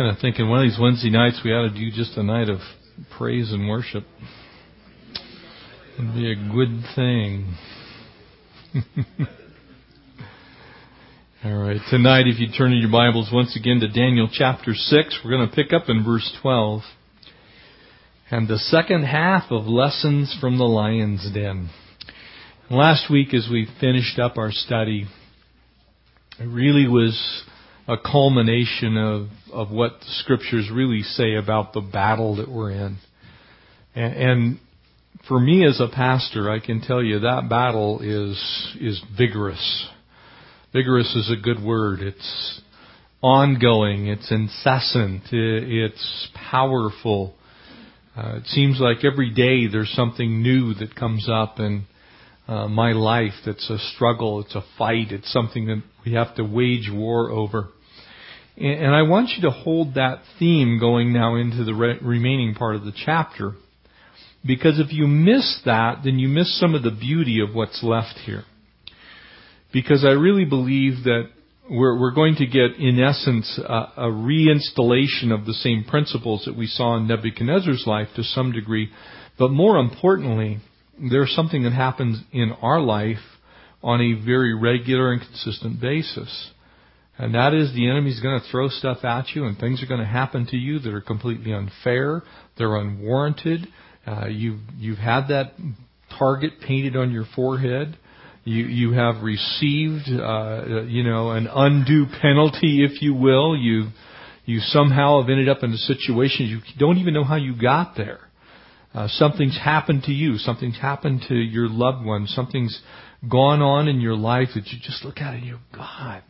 kind of thinking one of these Wednesday nights we ought to do just a night of praise and worship. It'd be a good thing. All right. Tonight, if you turn in your Bibles once again to Daniel chapter 6, we're going to pick up in verse 12. And the second half of Lessons from the Lion's Den. Last week, as we finished up our study, it really was a culmination of, of what the scriptures really say about the battle that we're in. And, and for me as a pastor, I can tell you that battle is, is vigorous. Vigorous is a good word. It's ongoing. It's incessant. It's powerful. Uh, it seems like every day there's something new that comes up in uh, my life that's a struggle. It's a fight. It's something that we have to wage war over. And, I want you to hold that theme going now into the re- remaining part of the chapter. Because if you miss that, then you miss some of the beauty of what's left here because I really believe that we're, we're going to get, in essence, a, a reinstallation of the same principles that we saw in Nebuchadnezzar's life to some degree. But more importantly, there's something that happens in our life on a very regular and consistent basis. And that is the enemy's going to throw stuff at you and things are going to happen to you that are completely unfair. They're unwarranted. Uh, you've, you've had that target painted on your forehead. You, you have received, uh, you know, an undue penalty, if you will. You, you somehow have ended up in a situation you don't even know how you got there. Uh, something's happened to you. Something's happened to your loved one. Something's gone on in your life that you just look at and you, God,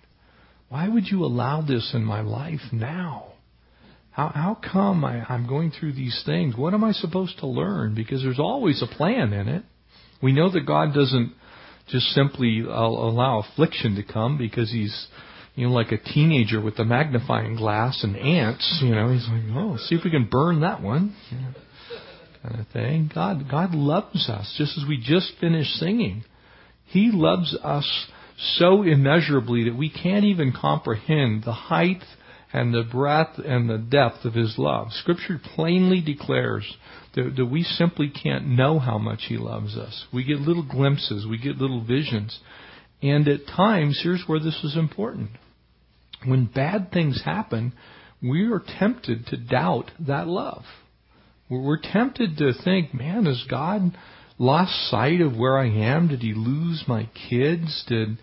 why would you allow this in my life now? How, how come I, I'm going through these things? What am I supposed to learn? Because there's always a plan in it. We know that God doesn't just simply uh, allow affliction to come because he's, you know, like a teenager with a magnifying glass and ants. You know, he's like, oh, see if we can burn that one, you know, kind of thing. God, God loves us, just as we just finished singing. He loves us so immeasurably that we can't even comprehend the height and the breadth and the depth of His love. Scripture plainly declares that, that we simply can't know how much He loves us. We get little glimpses, we get little visions. And at times, here's where this is important. When bad things happen, we are tempted to doubt that love. We're tempted to think, man, is God lost sight of where I am? Did He lose my kids? Did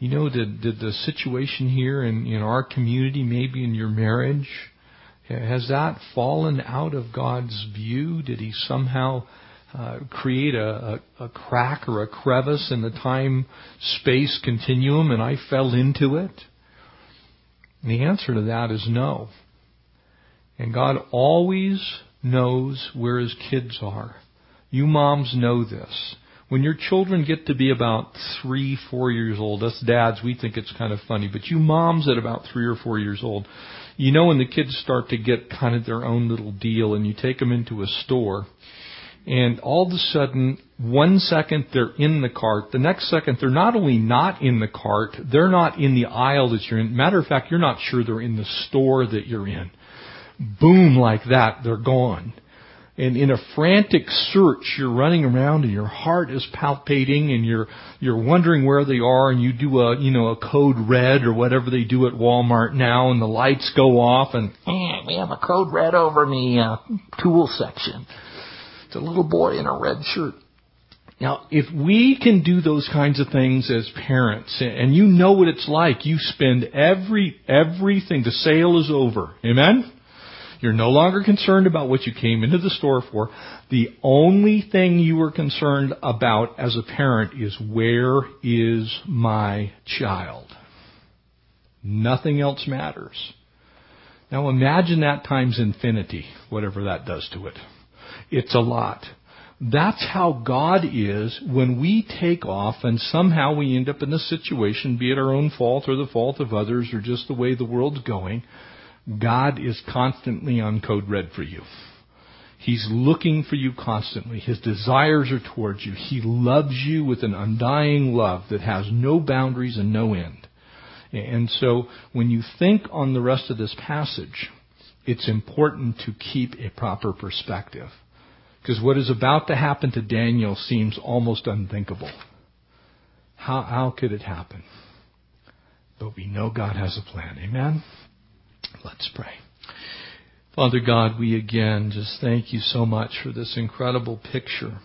you know, did, did the situation here in, in our community, maybe in your marriage, has that fallen out of God's view? Did He somehow uh, create a, a, a crack or a crevice in the time space continuum and I fell into it? And the answer to that is no. And God always knows where His kids are. You moms know this. When your children get to be about three, four years old, us dads, we think it's kind of funny, but you moms at about three or four years old, you know when the kids start to get kind of their own little deal and you take them into a store and all of a sudden, one second they're in the cart, the next second they're not only not in the cart, they're not in the aisle that you're in. Matter of fact, you're not sure they're in the store that you're in. Boom, like that, they're gone and in a frantic search, you're running around and your heart is palpating and you're, you're wondering where they are and you do a, you know, a code red or whatever they do at Walmart now and the lights go off and, eh, we have a code red over the uh, tool section. It's a little boy in a red shirt. Now, if we can do those kinds of things as parents, and you know what it's like, you spend every, everything, the sale is over. Amen? You're no longer concerned about what you came into the store for. The only thing you were concerned about as a parent is where is my child? Nothing else matters. Now imagine that times infinity, whatever that does to it. It's a lot. That's how God is when we take off and somehow we end up in a situation, be it our own fault or the fault of others or just the way the world's going, God is constantly on code red for you. He's looking for you constantly. His desires are towards you. He loves you with an undying love that has no boundaries and no end. And so when you think on the rest of this passage, it's important to keep a proper perspective. Because what is about to happen to Daniel seems almost unthinkable. How, how could it happen? But we know God has a plan. Amen? Let's pray. Father God, we again just thank you so much for this incredible picture.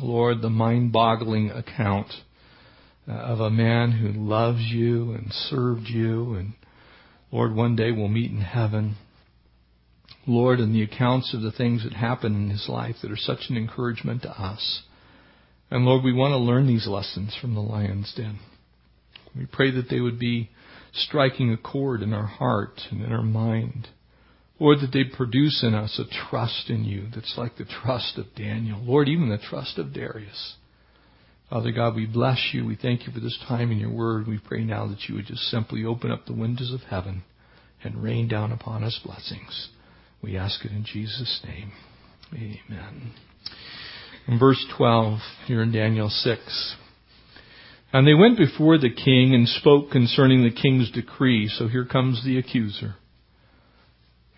Lord, the mind boggling account uh, of a man who loves you and served you and Lord, one day we'll meet in heaven. Lord, and the accounts of the things that happened in his life that are such an encouragement to us. And Lord, we want to learn these lessons from the lion's den. We pray that they would be striking a chord in our heart and in our mind. Lord, that they produce in us a trust in you that's like the trust of Daniel. Lord, even the trust of Darius. Father God, we bless you. We thank you for this time in your word. We pray now that you would just simply open up the windows of heaven and rain down upon us blessings. We ask it in Jesus' name. Amen. In verse 12, here in Daniel 6. And they went before the king and spoke concerning the king's decree. So here comes the accuser.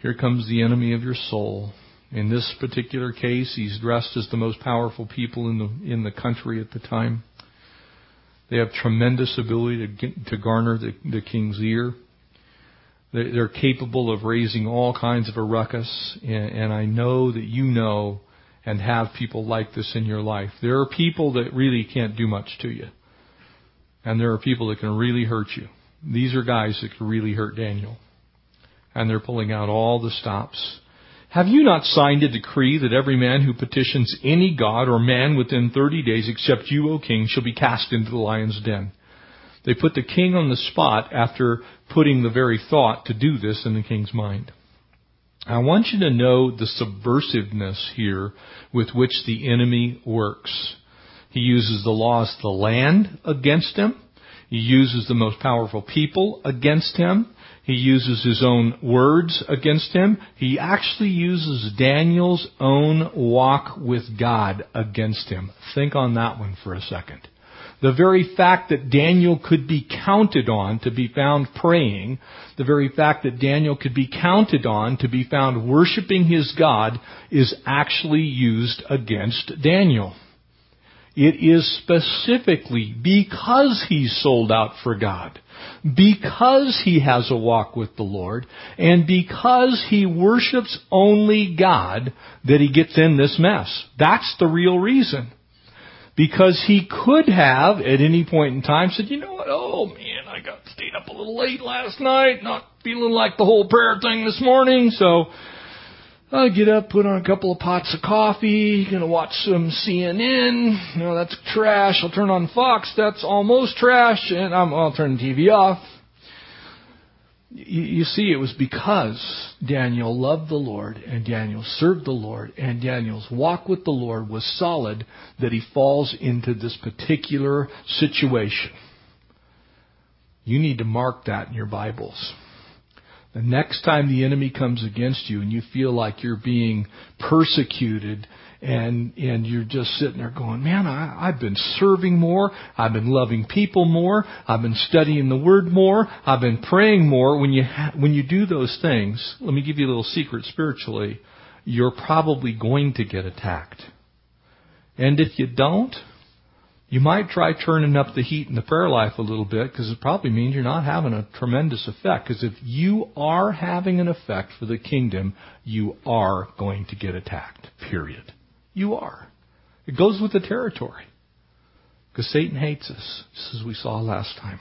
Here comes the enemy of your soul. In this particular case, he's dressed as the most powerful people in the, in the country at the time. They have tremendous ability to, to garner the, the king's ear. They're capable of raising all kinds of a ruckus, and I know that you know and have people like this in your life. There are people that really can't do much to you, and there are people that can really hurt you. These are guys that can really hurt Daniel, and they're pulling out all the stops. Have you not signed a decree that every man who petitions any god or man within thirty days except you, O king, shall be cast into the lion's den? They put the king on the spot after putting the very thought to do this in the king's mind. I want you to know the subversiveness here with which the enemy works. He uses the laws of the land against him. He uses the most powerful people against him. He uses his own words against him. He actually uses Daniel's own walk with God against him. Think on that one for a second. The very fact that Daniel could be counted on to be found praying, the very fact that Daniel could be counted on to be found worshiping his God is actually used against Daniel. It is specifically because he's sold out for God, because he has a walk with the Lord, and because he worships only God that he gets in this mess. That's the real reason. Because he could have at any point in time said, you know what, oh man, I got stayed up a little late last night, not feeling like the whole prayer thing this morning, so I get up, put on a couple of pots of coffee, gonna watch some CNN, you know, that's trash, I'll turn on Fox, that's almost trash, and I'm, I'll turn the TV off, you, you see, it was because Daniel loved the Lord and Daniel served the Lord and Daniel's walk with the Lord was solid that he falls into this particular situation. You need to mark that in your Bibles. The next time the enemy comes against you and you feel like you're being persecuted and and you're just sitting there going, man, I, I've been serving more, I've been loving people more, I've been studying the Word more, I've been praying more. When you ha- when you do those things, let me give you a little secret spiritually. You're probably going to get attacked, and if you don't, you might try turning up the heat in the prayer life a little bit because it probably means you're not having a tremendous effect. Because if you are having an effect for the kingdom, you are going to get attacked. Period. You are. It goes with the territory. Because Satan hates us, just as we saw last time.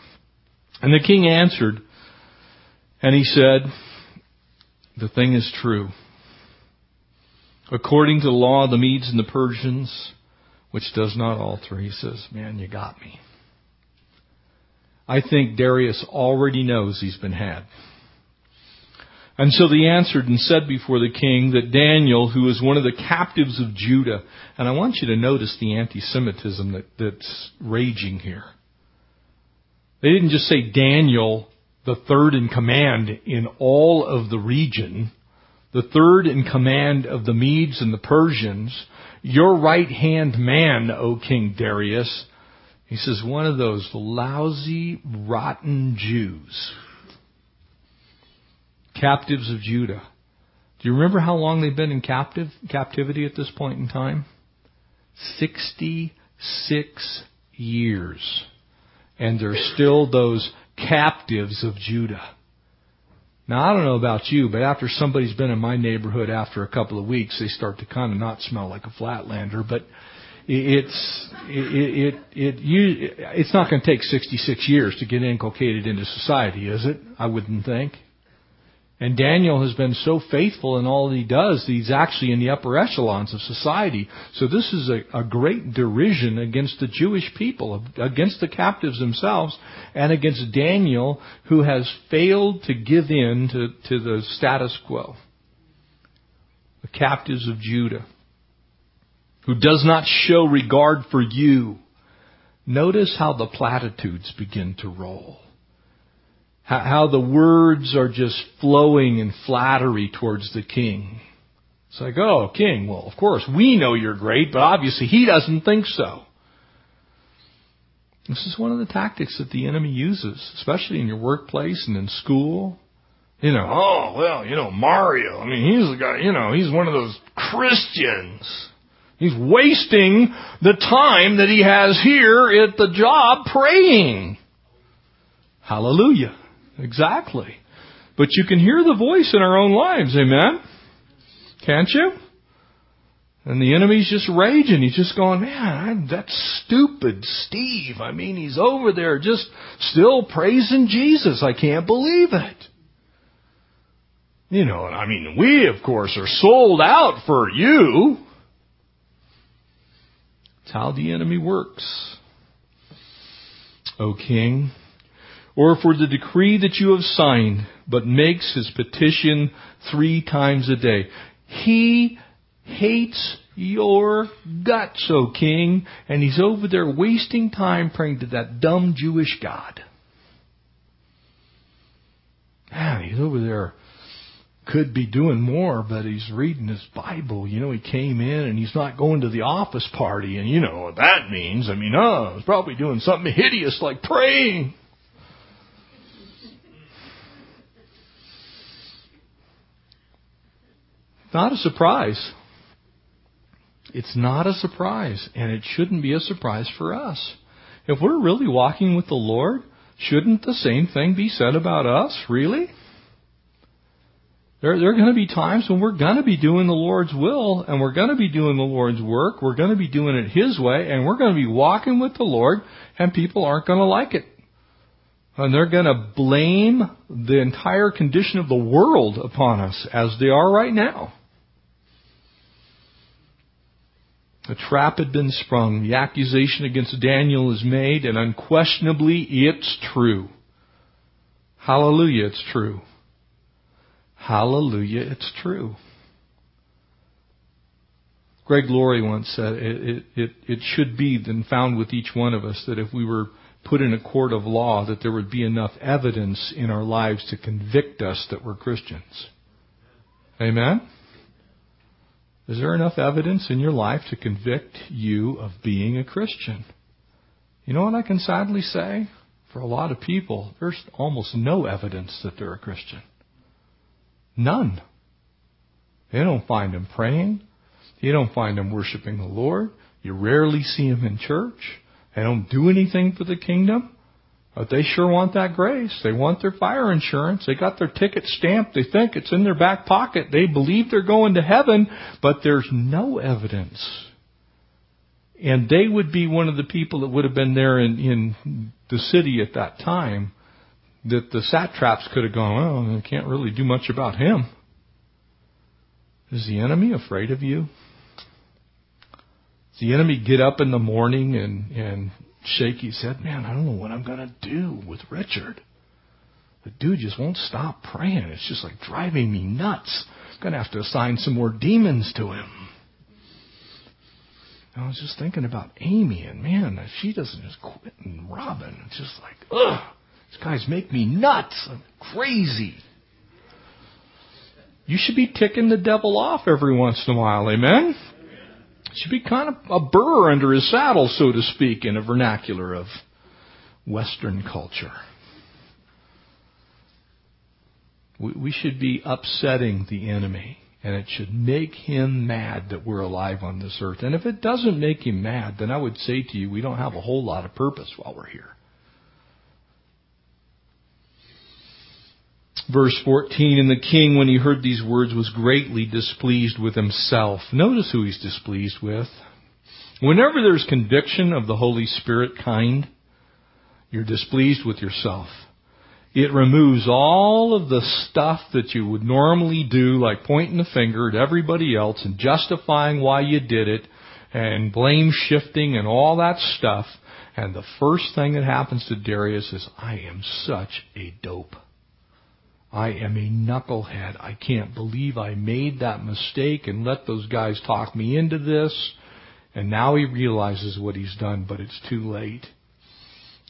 And the king answered, and he said, The thing is true. According to the law of the Medes and the Persians, which does not alter, he says, Man, you got me. I think Darius already knows he's been had. And so they answered and said before the king that Daniel, who was one of the captives of Judah, and I want you to notice the anti-Semitism that, that's raging here. They didn't just say Daniel, the third in command in all of the region, the third in command of the Medes and the Persians, your right hand man, O King Darius. He says, one of those lousy, rotten Jews captives of Judah. Do you remember how long they've been in captive captivity at this point in time? 66 years. And they're still those captives of Judah. Now I don't know about you, but after somebody's been in my neighborhood after a couple of weeks, they start to kind of not smell like a flatlander, but it's it it, it you, it's not going to take 66 years to get inculcated into society, is it? I wouldn't think. And Daniel has been so faithful in all he does, he's actually in the upper echelons of society. So this is a, a great derision against the Jewish people, against the captives themselves, and against Daniel, who has failed to give in to, to the status quo. The captives of Judah, who does not show regard for you. Notice how the platitudes begin to roll how the words are just flowing in flattery towards the king. It's like, oh, king, well, of course, we know you're great, but obviously he doesn't think so. This is one of the tactics that the enemy uses, especially in your workplace and in school. You know, oh, well, you know, Mario, I mean, he's the guy, you know, he's one of those Christians. He's wasting the time that he has here at the job praying. Hallelujah. Exactly. But you can hear the voice in our own lives, amen? Can't you? And the enemy's just raging. He's just going, man, that's stupid Steve. I mean, he's over there just still praising Jesus. I can't believe it. You know, and I mean, we, of course, are sold out for you. It's how the enemy works. O King, or for the decree that you have signed, but makes his petition three times a day. He hates your guts, O king, and he's over there wasting time praying to that dumb Jewish God. Man, he's over there could be doing more, but he's reading his Bible. You know, he came in and he's not going to the office party, and you know what that means. I mean, oh, he's probably doing something hideous like praying. Not a surprise. It's not a surprise, and it shouldn't be a surprise for us. If we're really walking with the Lord, shouldn't the same thing be said about us, really? There, there are going to be times when we're going to be doing the Lord's will, and we're going to be doing the Lord's work, we're going to be doing it His way, and we're going to be walking with the Lord, and people aren't going to like it. And they're going to blame the entire condition of the world upon us, as they are right now. A trap had been sprung. The accusation against Daniel is made, and unquestionably it's true. Hallelujah, it's true. Hallelujah, it's true. Greg Laurie once said it, it, it, should be then found with each one of us that if we were put in a court of law, that there would be enough evidence in our lives to convict us that we're Christians. Amen? Is there enough evidence in your life to convict you of being a Christian? You know what I can sadly say? For a lot of people, there's almost no evidence that they're a Christian. None. They don't find them praying. You don't find them worshiping the Lord. You rarely see them in church. They don't do anything for the kingdom. But they sure want that grace. They want their fire insurance. They got their ticket stamped. They think it's in their back pocket. They believe they're going to heaven, but there's no evidence. And they would be one of the people that would have been there in, in the city at that time that the satraps could have gone, well, they can't really do much about him. Is the enemy afraid of you? Does the enemy get up in the morning and, and shaky said, Man, I don't know what I'm going to do with Richard. The dude just won't stop praying. It's just like driving me nuts. I'm going to have to assign some more demons to him. I was just thinking about Amy, and man, she doesn't just quit and Robin, it's just like, ugh, these guys make me nuts. I'm crazy. You should be ticking the devil off every once in a while, amen? Should be kind of a burr under his saddle, so to speak, in a vernacular of Western culture. We should be upsetting the enemy And it should make him mad that we're alive on this earth. And if it doesn't make him mad, then I would say to you, we don't have a whole lot of purpose while we're here. Verse 14, and the king, when he heard these words, was greatly displeased with himself. Notice who he's displeased with. Whenever there's conviction of the Holy Spirit kind, you're displeased with yourself. It removes all of the stuff that you would normally do, like pointing the finger at everybody else and justifying why you did it and blame shifting and all that stuff. And the first thing that happens to Darius is, I am such a dope. I am a knucklehead. I can't believe I made that mistake and let those guys talk me into this. And now he realizes what he's done, but it's too late.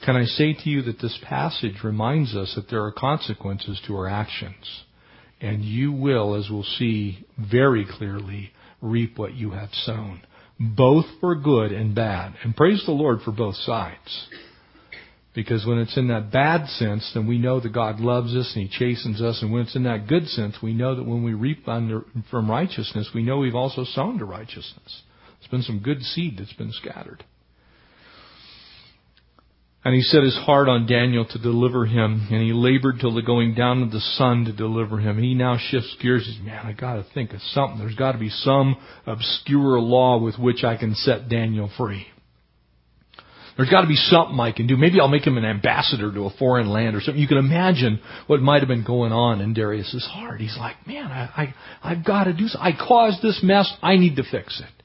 Can I say to you that this passage reminds us that there are consequences to our actions? And you will, as we'll see very clearly, reap what you have sown. Both for good and bad. And praise the Lord for both sides. Because when it's in that bad sense, then we know that God loves us and He chastens us. And when it's in that good sense, we know that when we reap under, from righteousness, we know we've also sown to righteousness. It's been some good seed that's been scattered. And he set his heart on Daniel to deliver him, and he labored till the going down of the sun to deliver him. He now shifts gears. He's, man, I gotta think of something. There's gotta be some obscure law with which I can set Daniel free. There's got to be something I can do. Maybe I'll make him an ambassador to a foreign land or something. You can imagine what might have been going on in Darius's heart. He's like, man, I, I, I've got to do something. I caused this mess. I need to fix it.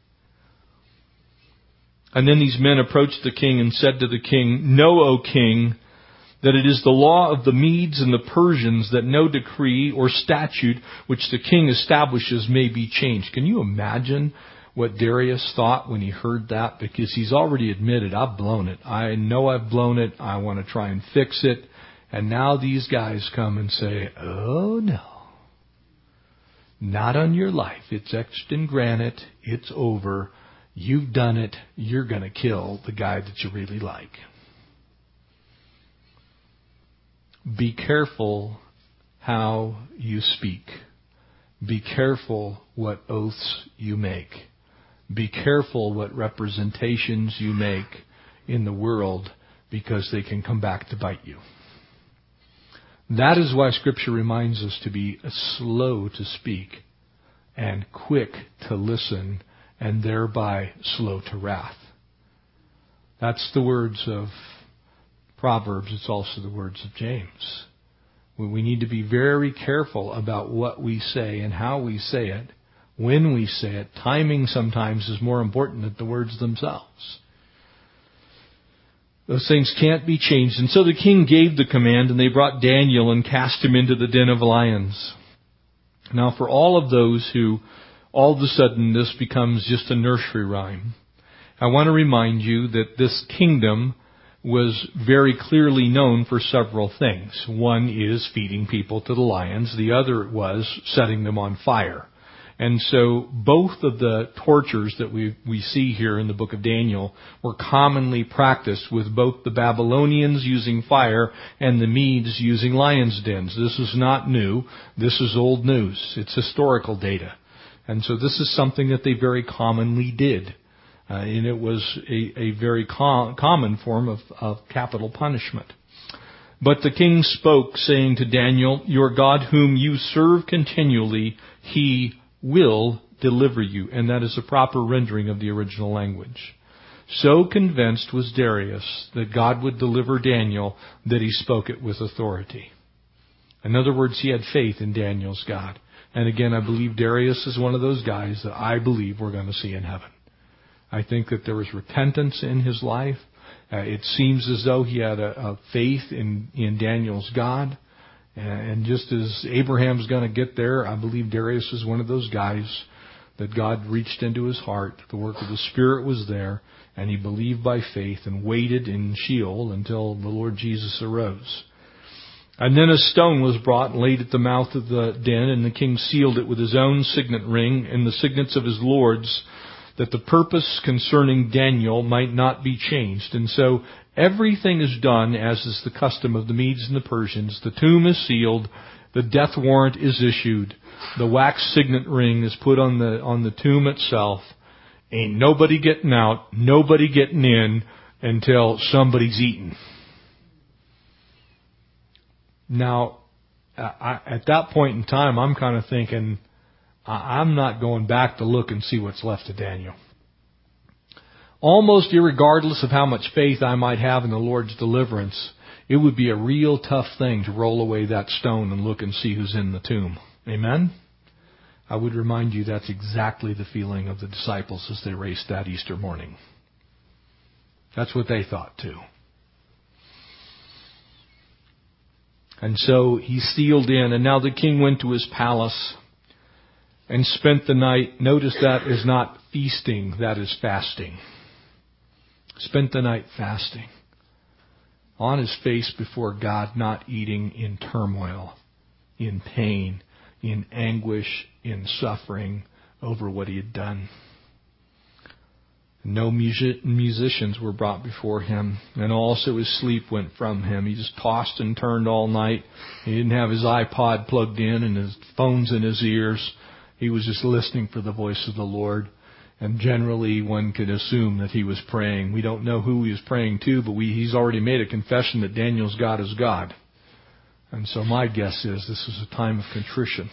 And then these men approached the king and said to the king, Know, O king, that it is the law of the Medes and the Persians that no decree or statute which the king establishes may be changed. Can you imagine what Darius thought when he heard that because he's already admitted, I've blown it. I know I've blown it. I want to try and fix it. And now these guys come and say, oh no. Not on your life. It's etched in granite. It's over. You've done it. You're going to kill the guy that you really like. Be careful how you speak. Be careful what oaths you make. Be careful what representations you make in the world because they can come back to bite you. That is why Scripture reminds us to be slow to speak and quick to listen and thereby slow to wrath. That's the words of Proverbs. It's also the words of James. We need to be very careful about what we say and how we say it when we say it. Timing sometimes is more important than the words themselves. Those things can't be changed. And so the king gave the command and they brought Daniel and cast him into the den of lions. Now for all of those who all of a sudden this becomes just a nursery rhyme, I want to remind you that this kingdom was very clearly known for several things. One is feeding people to the lions. The other was setting them on fire. And so both of the tortures that we, we see here in the book of Daniel were commonly practiced with both the Babylonians using fire and the Medes using lions' dens. This is not new. This is old news. It's historical data. And so this is something that they very commonly did. Uh, and it was a, a very com- common form of, of capital punishment. But the king spoke, saying to Daniel, Your God whom you serve continually, he will deliver you. And that is a proper rendering of the original language. So convinced was Darius that God would deliver Daniel that he spoke it with authority. In other words, he had faith in Daniel's God. And again, I believe Darius is one of those guys that I believe we're going to see in heaven. I think that there was repentance in his life. Uh, it seems as though he had a, a faith in, in Daniel's God. And just as Abraham's going to get there, I believe Darius is one of those guys that God reached into his heart. The work of the Spirit was there, and he believed by faith and waited in Sheol until the Lord Jesus arose. And then a stone was brought and laid at the mouth of the den, and the king sealed it with his own signet ring and the signets of his lords, that the purpose concerning Daniel might not be changed. And so Everything is done as is the custom of the Medes and the Persians. The tomb is sealed. The death warrant is issued. The wax signet ring is put on the, on the tomb itself. Ain't nobody getting out, nobody getting in until somebody's eaten. Now, I, at that point in time, I'm kind of thinking, I'm not going back to look and see what's left of Daniel. Almost regardless of how much faith I might have in the Lord's deliverance, it would be a real tough thing to roll away that stone and look and see who's in the tomb. Amen? I would remind you that's exactly the feeling of the disciples as they raced that Easter morning. That's what they thought too. And so he sealed in, and now the king went to his palace and spent the night. Notice that is not feasting, that is fasting. Spent the night fasting. On his face before God, not eating in turmoil, in pain, in anguish, in suffering over what he had done. No music, musicians were brought before him, and also his sleep went from him. He just tossed and turned all night. He didn't have his iPod plugged in and his phones in his ears. He was just listening for the voice of the Lord. And generally, one could assume that he was praying. We don't know who he was praying to, but we, he's already made a confession that Daniel's God is God. And so my guess is this was a time of contrition.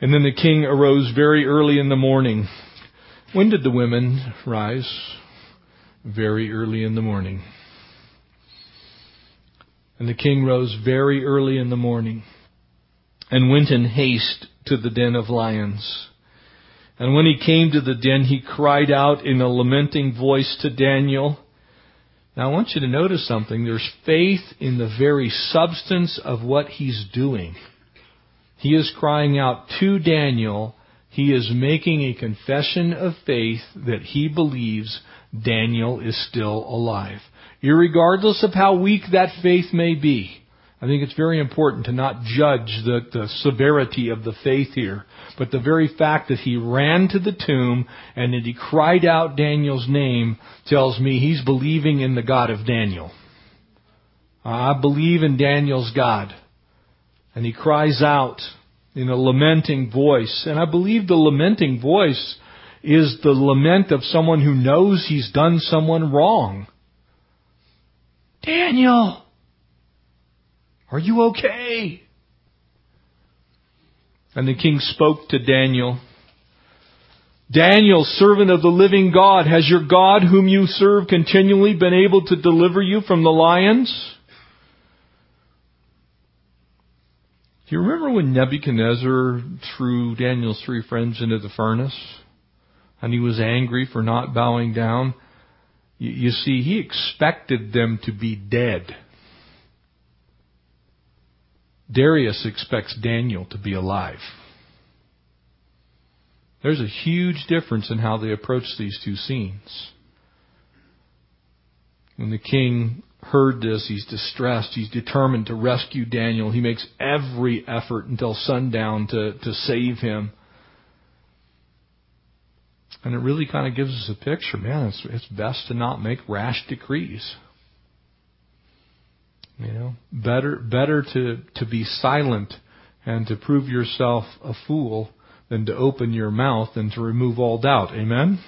And then the king arose very early in the morning. When did the women rise? Very early in the morning. And the king rose very early in the morning and went in haste to the den of lions. And when he came to the den, he cried out in a lamenting voice to Daniel. Now I want you to notice something. There's faith in the very substance of what he's doing. He is crying out to Daniel. He is making a confession of faith that he believes Daniel is still alive. Irregardless of how weak that faith may be. I think it's very important to not judge the, the severity of the faith here, but the very fact that he ran to the tomb and that he cried out Daniel's name tells me he's believing in the God of Daniel. I believe in Daniel's God. And he cries out in a lamenting voice. And I believe the lamenting voice is the lament of someone who knows he's done someone wrong. Daniel! Are you okay? And the king spoke to Daniel. Daniel, servant of the living God, has your God whom you serve continually been able to deliver you from the lions? Do you remember when Nebuchadnezzar threw Daniel's three friends into the furnace? And he was angry for not bowing down? You see, he expected them to be dead. Darius expects Daniel to be alive. There's a huge difference in how they approach these two scenes. When the king heard this, he's distressed. He's determined to rescue Daniel. He makes every effort until sundown to, to save him. And it really kind of gives us a picture, man, it's, it's best to not make rash decrees. You know, better better to to be silent and to prove yourself a fool than to open your mouth and to remove all doubt. Amen.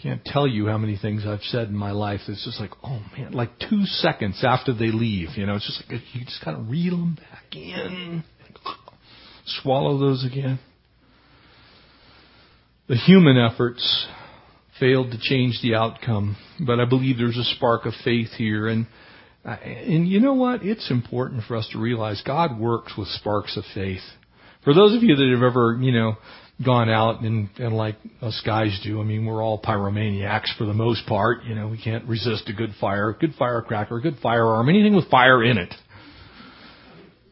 Can't tell you how many things I've said in my life that's just like, oh man, like two seconds after they leave, you know, it's just like you just kind of reel them back in, swallow those again. The human efforts failed to change the outcome. But I believe there's a spark of faith here. And, uh, and you know what? It's important for us to realize God works with sparks of faith. For those of you that have ever, you know, gone out and, and like us guys do, I mean, we're all pyromaniacs for the most part. You know, we can't resist a good fire, a good firecracker, a good firearm, anything with fire in it.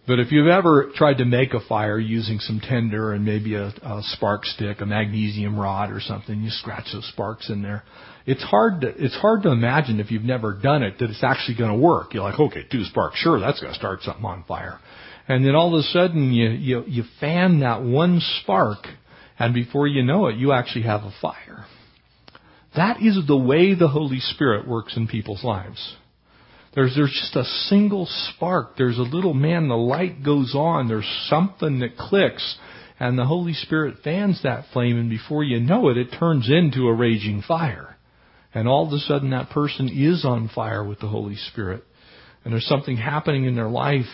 But if you've ever tried to make a fire using some tinder and maybe a, a spark stick, a magnesium rod or something, you scratch those sparks in there. It's hard to, it's hard to imagine if you've never done it that it's actually going to work. You're like, okay, two sparks, sure, that's going to start something on fire. And then all of a sudden you, you, you fan that one spark and before you know it, you actually have a fire. That is the way the Holy Spirit works in people's lives. There's, there's just a single spark. There's a little man, the light goes on. There's something that clicks. And the Holy Spirit fans that flame, and before you know it, it turns into a raging fire. And all of a sudden, that person is on fire with the Holy Spirit. And there's something happening in their life.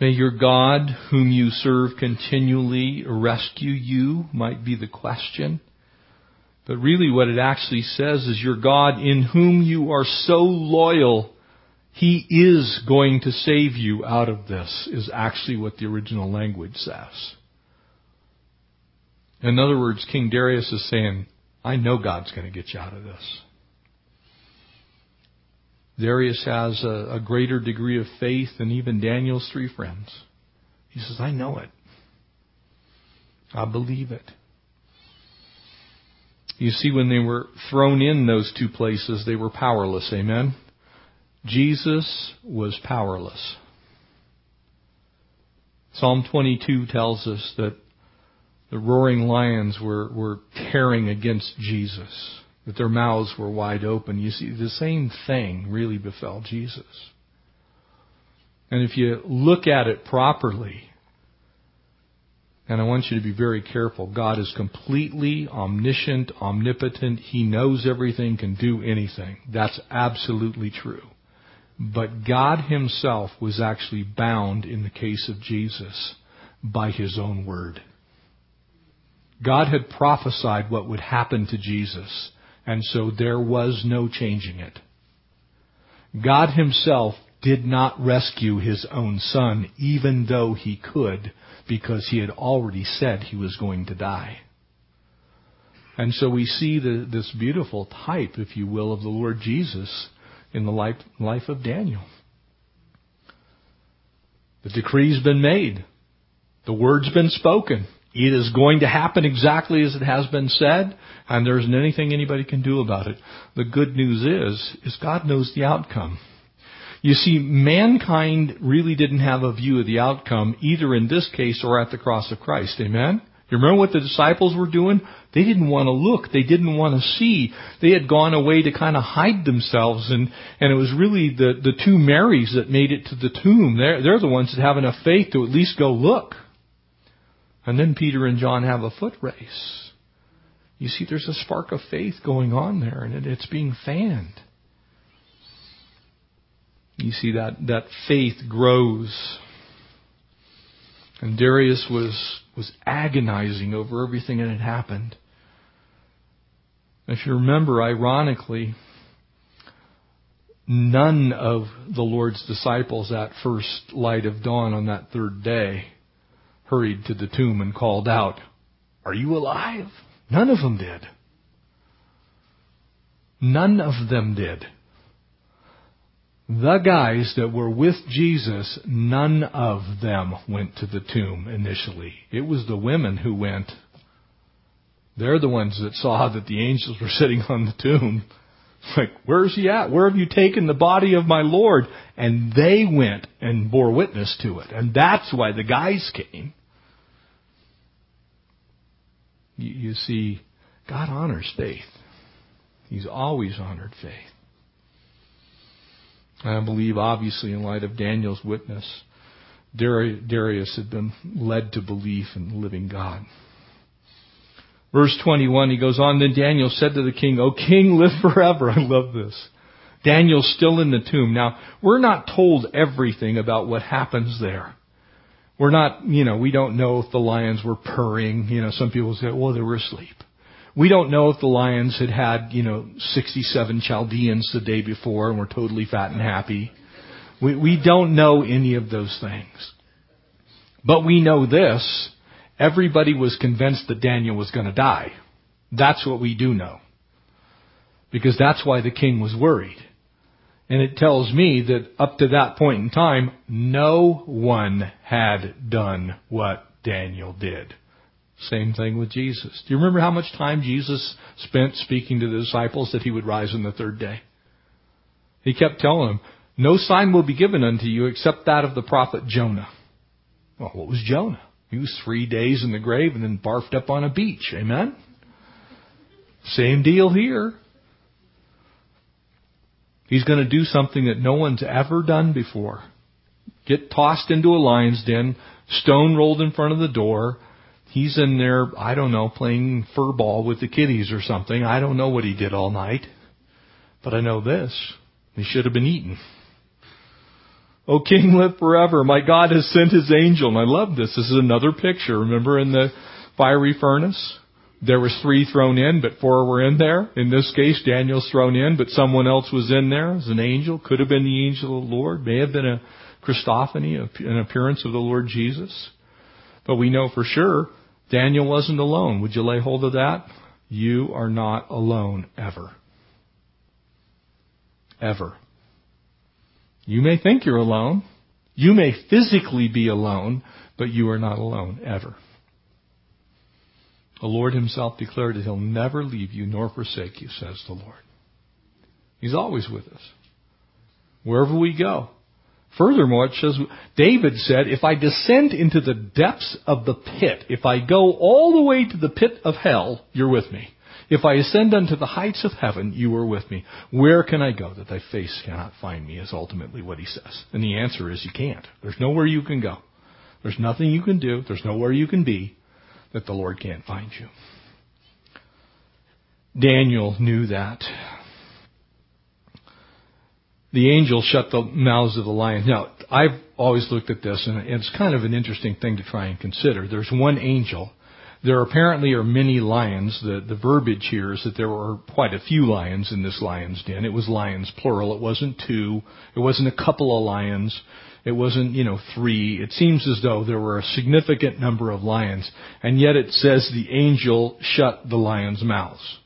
May your God, whom you serve continually, rescue you, might be the question. But really what it actually says is your God in whom you are so loyal, He is going to save you out of this, is actually what the original language says. In other words, King Darius is saying, I know God's going to get you out of this. Darius has a, a greater degree of faith than even Daniel's three friends. He says, I know it. I believe it. You see, when they were thrown in those two places, they were powerless. Amen? Jesus was powerless. Psalm 22 tells us that the roaring lions were, were tearing against Jesus, that their mouths were wide open. You see, the same thing really befell Jesus. And if you look at it properly, and I want you to be very careful. God is completely omniscient, omnipotent. He knows everything, can do anything. That's absolutely true. But God Himself was actually bound in the case of Jesus by His own word. God had prophesied what would happen to Jesus, and so there was no changing it. God Himself did not rescue His own Son, even though He could because he had already said he was going to die. And so we see the, this beautiful type, if you will, of the Lord Jesus in the life, life of Daniel. The decree's been made. The word's been spoken. It is going to happen exactly as it has been said, and there isn't anything anybody can do about it. The good news is, is God knows the outcome. You see, mankind really didn't have a view of the outcome, either in this case or at the cross of Christ. Amen? You remember what the disciples were doing? They didn't want to look. They didn't want to see. They had gone away to kind of hide themselves and, and it was really the, the two Marys that made it to the tomb. They're, they're the ones that have enough faith to at least go look. And then Peter and John have a foot race. You see, there's a spark of faith going on there and it, it's being fanned. You see that, that faith grows. And Darius was, was agonizing over everything that had happened. If you remember, ironically, none of the Lord's disciples at first light of dawn on that third day hurried to the tomb and called out, Are you alive? None of them did. None of them did the guys that were with Jesus, none of them went to the tomb initially. It was the women who went. They're the ones that saw that the angels were sitting on the tomb. Like, where's he at? Where have you taken the body of my Lord? And they went and bore witness to it. And that's why the guys came. You, you see, God honors faith. He's always honored faith. I believe, obviously, in light of Daniel's witness, Darius had been led to belief in the living God. Verse 21, he goes on, Then Daniel said to the king, O king, live forever. I love this. Daniel's still in the tomb. Now, we're not told everything about what happens there. We're not, you know, we don't know if the lions were purring. You know, some people say, well, they were asleep. We don't know if the lions had had, you know, 67 Chaldeans the day before and were totally fat and happy. We, we don't know any of those things. But we know this. Everybody was convinced that Daniel was going to die. That's what we do know. Because that's why the king was worried. And it tells me that up to that point in time, no one had done what Daniel did. Same thing with Jesus. Do you remember how much time Jesus spent speaking to the disciples that he would rise on the third day? He kept telling them, no sign will be given unto you except that of the prophet Jonah. Well, what was Jonah? He was three days in the grave and then barfed up on a beach. Amen? Same deal here. He's going to do something that no one's ever done before. Get tossed into a lion's den, stone rolled in front of the door. He's in there, I don't know, playing fur ball with the kiddies or something. I don't know what he did all night. But I know this. He should have been eaten. O King, live forever. My God has sent his angel. And I love this. This is another picture. Remember in the fiery furnace? There was three thrown in, but four were in there. In this case, Daniel's thrown in, but someone else was in there as an angel. Could have been the angel of the Lord. May have been a Christophany, an appearance of the Lord Jesus. But we know for sure Daniel wasn't alone. Would you lay hold of that? You are not alone ever. Ever. You may think you're alone. You may physically be alone, but you are not alone ever. The Lord himself declared that he'll never leave you nor forsake you, says the Lord. He's always with us. Wherever we go. Furthermore, it says, David said, if I descend into the depths of the pit, if I go all the way to the pit of hell, you're with me. If I ascend unto the heights of heaven, you are with me. Where can I go that thy face cannot find me is ultimately what he says. And the answer is you can't. There's nowhere you can go. There's nothing you can do. There's nowhere you can be that the Lord can't find you. Daniel knew that. The angel shut the mouths of the lions. Now, I've always looked at this, and it's kind of an interesting thing to try and consider. There's one angel there apparently are many lions. The, the verbiage here is that there were quite a few lions in this lion's den. It was lions plural. It wasn't two. It wasn't a couple of lions. It wasn't, you know, three. It seems as though there were a significant number of lions. And yet it says the angel shut the lions' mouths.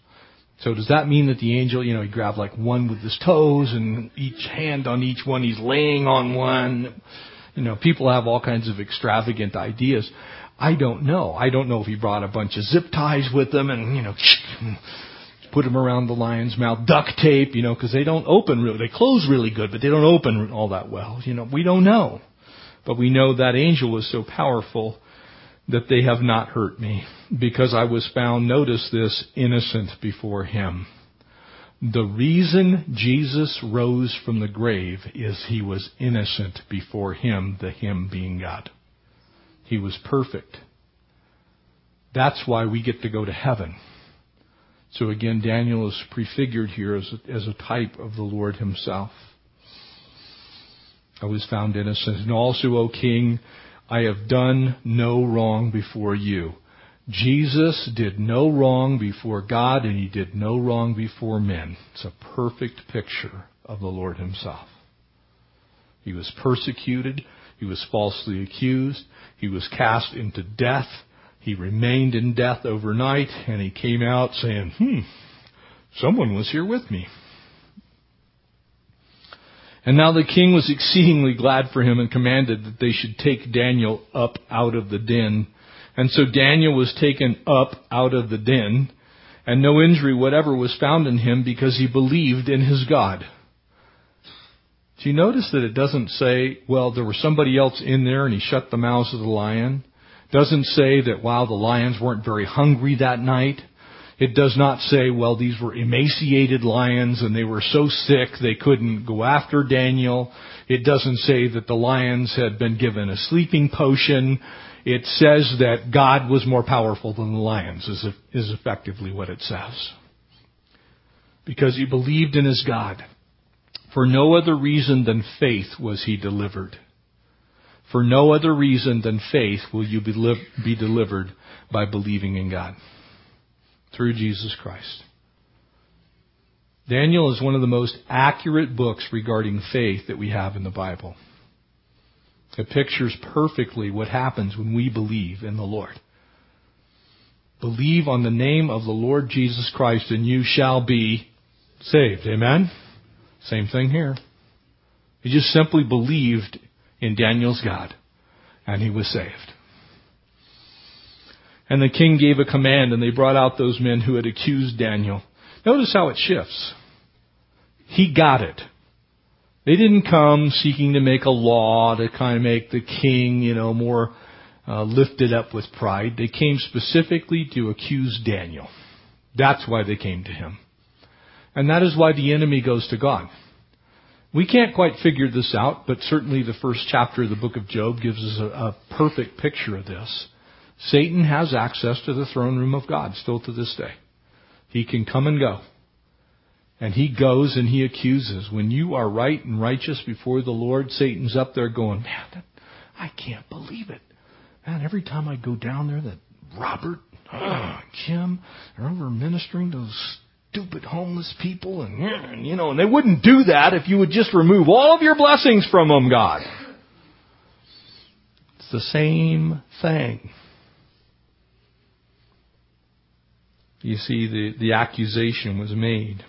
So does that mean that the angel, you know, he grabbed like one with his toes and each hand on each one, he's laying on one? You know, people have all kinds of extravagant ideas. I don't know. I don't know if he brought a bunch of zip ties with him and, you know, put them around the lion's mouth, duct tape, you know, because they don't open really. They close really good, but they don't open all that well. You know, we don't know. But we know that angel was so powerful that they have not hurt me because I was found, notice this, innocent before him. The reason Jesus rose from the grave is he was innocent before him, the him being God. He was perfect. That's why we get to go to heaven. So again, Daniel is prefigured here as a, as a type of the Lord himself. I was found innocent. And also, O king, I have done no wrong before you. Jesus did no wrong before God and he did no wrong before men. It's a perfect picture of the Lord himself. He was persecuted. He was falsely accused. He was cast into death. He remained in death overnight, and he came out saying, Hmm, someone was here with me. And now the king was exceedingly glad for him and commanded that they should take Daniel up out of the den. And so Daniel was taken up out of the den, and no injury whatever was found in him because he believed in his God. Do you notice that it doesn't say, well, there was somebody else in there and he shut the mouths of the lion? Doesn't say that, while the lions weren't very hungry that night. It does not say, well, these were emaciated lions and they were so sick they couldn't go after Daniel. It doesn't say that the lions had been given a sleeping potion. It says that God was more powerful than the lions, is, is effectively what it says. Because he believed in his God. For no other reason than faith was he delivered. For no other reason than faith will you be, li- be delivered by believing in God. Through Jesus Christ. Daniel is one of the most accurate books regarding faith that we have in the Bible. It pictures perfectly what happens when we believe in the Lord. Believe on the name of the Lord Jesus Christ and you shall be saved. Amen? Same thing here. He just simply believed in Daniel's God, and he was saved. And the king gave a command, and they brought out those men who had accused Daniel. Notice how it shifts. He got it. They didn't come seeking to make a law to kind of make the king, you know, more uh, lifted up with pride. They came specifically to accuse Daniel. That's why they came to him. And that is why the enemy goes to God. We can't quite figure this out, but certainly the first chapter of the book of Job gives us a, a perfect picture of this. Satan has access to the throne room of God still to this day. He can come and go. And he goes and he accuses. When you are right and righteous before the Lord, Satan's up there going, man, I can't believe it. Man, every time I go down there, that Robert, uh, Kim, are over ministering to those stupid homeless people, and you know, and they wouldn't do that if you would just remove all of your blessings from them, God. It's the same thing. You see, the, the accusation was made.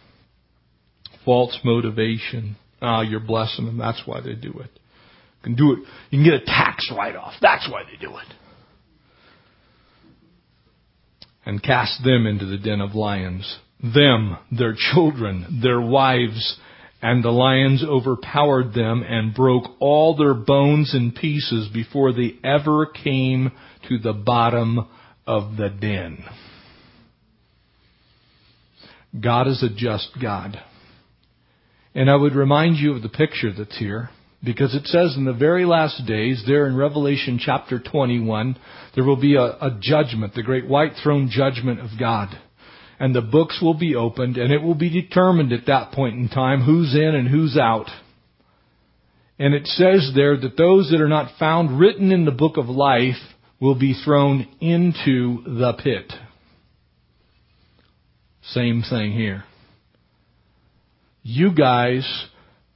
False motivation. Ah, you're blessing them. That's why they do it. You can do it. You can get a tax write off. That's why they do it. And cast them into the den of lions. Them, their children, their wives, and the lions overpowered them and broke all their bones in pieces before they ever came to the bottom of the den. God is a just God. And I would remind you of the picture that's here, because it says in the very last days, there in Revelation chapter 21, there will be a, a judgment, the great white throne judgment of God. And the books will be opened, and it will be determined at that point in time who's in and who's out. And it says there that those that are not found written in the book of life will be thrown into the pit. Same thing here. You guys,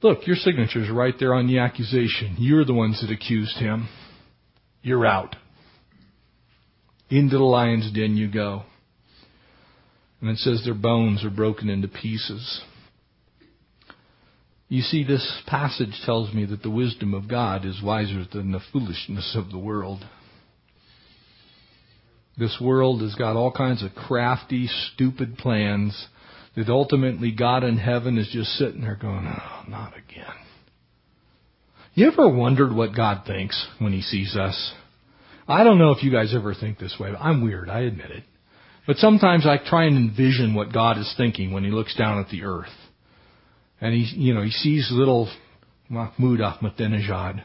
look, your signature's right there on the accusation. You're the ones that accused him. You're out. Into the lion's den you go. And it says their bones are broken into pieces. You see, this passage tells me that the wisdom of God is wiser than the foolishness of the world. This world has got all kinds of crafty, stupid plans that ultimately God in heaven is just sitting there going, oh, not again. You ever wondered what God thinks when He sees us? I don't know if you guys ever think this way. I'm weird, I admit it. But sometimes I try and envision what God is thinking when He looks down at the earth. And He, you know, He sees little Mahmoud Ahmadinejad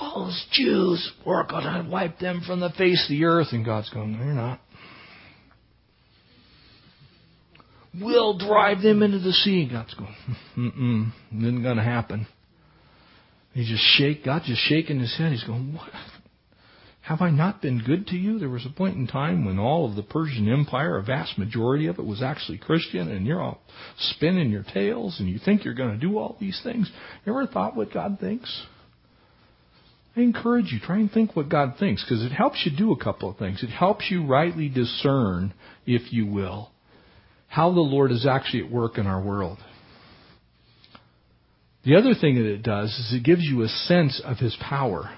those Jews, we're going to wipe them from the face of the earth. And God's going, no, you're not. We'll drive them into the sea. God's going, mm-mm, isn't going to happen. He just shake, God just shaking his head. He's going, what? Have I not been good to you? There was a point in time when all of the Persian Empire, a vast majority of it, was actually Christian, and you're all spinning your tails, and you think you're going to do all these things. You ever thought what God thinks? I encourage you, try and think what God thinks, because it helps you do a couple of things. It helps you rightly discern, if you will, how the Lord is actually at work in our world. The other thing that it does is it gives you a sense of His power.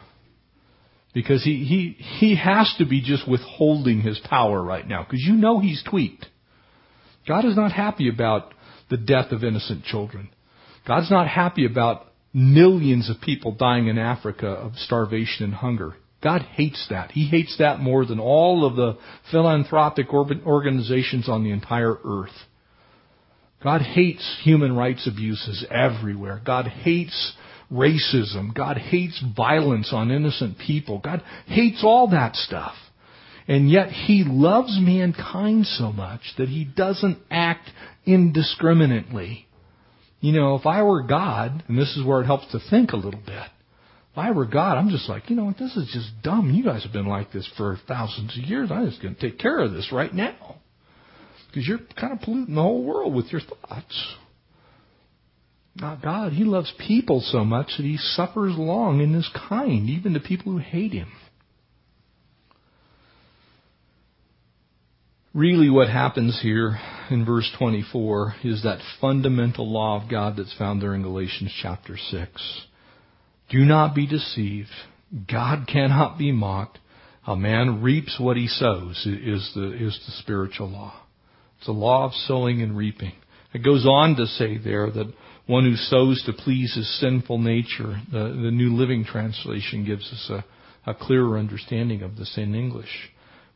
Because he, he, he has to be just withholding his power right now, because you know he's tweaked. God is not happy about the death of innocent children. God's not happy about millions of people dying in Africa of starvation and hunger. God hates that. He hates that more than all of the philanthropic organizations on the entire earth. God hates human rights abuses everywhere. God hates racism. God hates violence on innocent people. God hates all that stuff. And yet He loves mankind so much that He doesn't act indiscriminately. You know, if I were God, and this is where it helps to think a little bit. If I were God, I'm just like, you know what, this is just dumb. You guys have been like this for thousands of years. I'm just going to take care of this right now. Because you're kind of polluting the whole world with your thoughts. Not God. He loves people so much that he suffers long in his kind, even to people who hate him. Really, what happens here in verse 24 is that fundamental law of God that's found there in Galatians chapter 6. Do not be deceived. God cannot be mocked. A man reaps what he sows is the, is the spiritual law. It's a law of sowing and reaping. It goes on to say there that one who sows to please his sinful nature, the, the New Living Translation gives us a, a clearer understanding of this in English.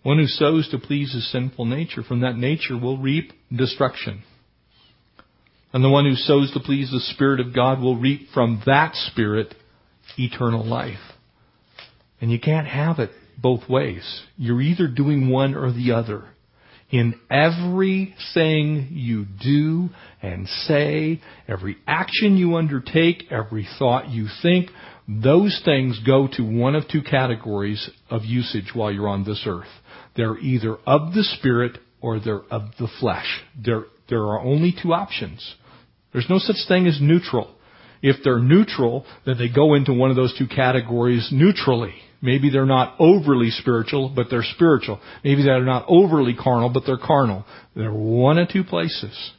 One who sows to please his sinful nature from that nature will reap destruction. And the one who sows to please the Spirit of God will reap from that Spirit eternal life. And you can't have it both ways. You're either doing one or the other. In everything you do and say, every action you undertake, every thought you think, those things go to one of two categories of usage while you're on this earth. They're either of the Spirit or they're of the flesh. There, there are only two options. There's no such thing as neutral. If they're neutral, then they go into one of those two categories neutrally. Maybe they're not overly spiritual, but they're spiritual. Maybe they're not overly carnal, but they're carnal. They're one of two places.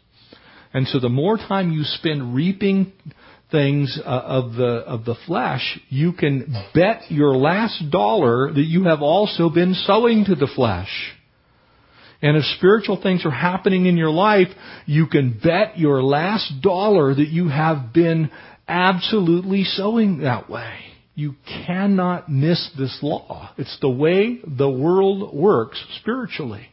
And so the more time you spend reaping things uh, of the of the flesh, you can bet your last dollar that you have also been sowing to the flesh. And if spiritual things are happening in your life, you can bet your last dollar that you have been absolutely sowing that way. You cannot miss this law. It's the way the world works spiritually.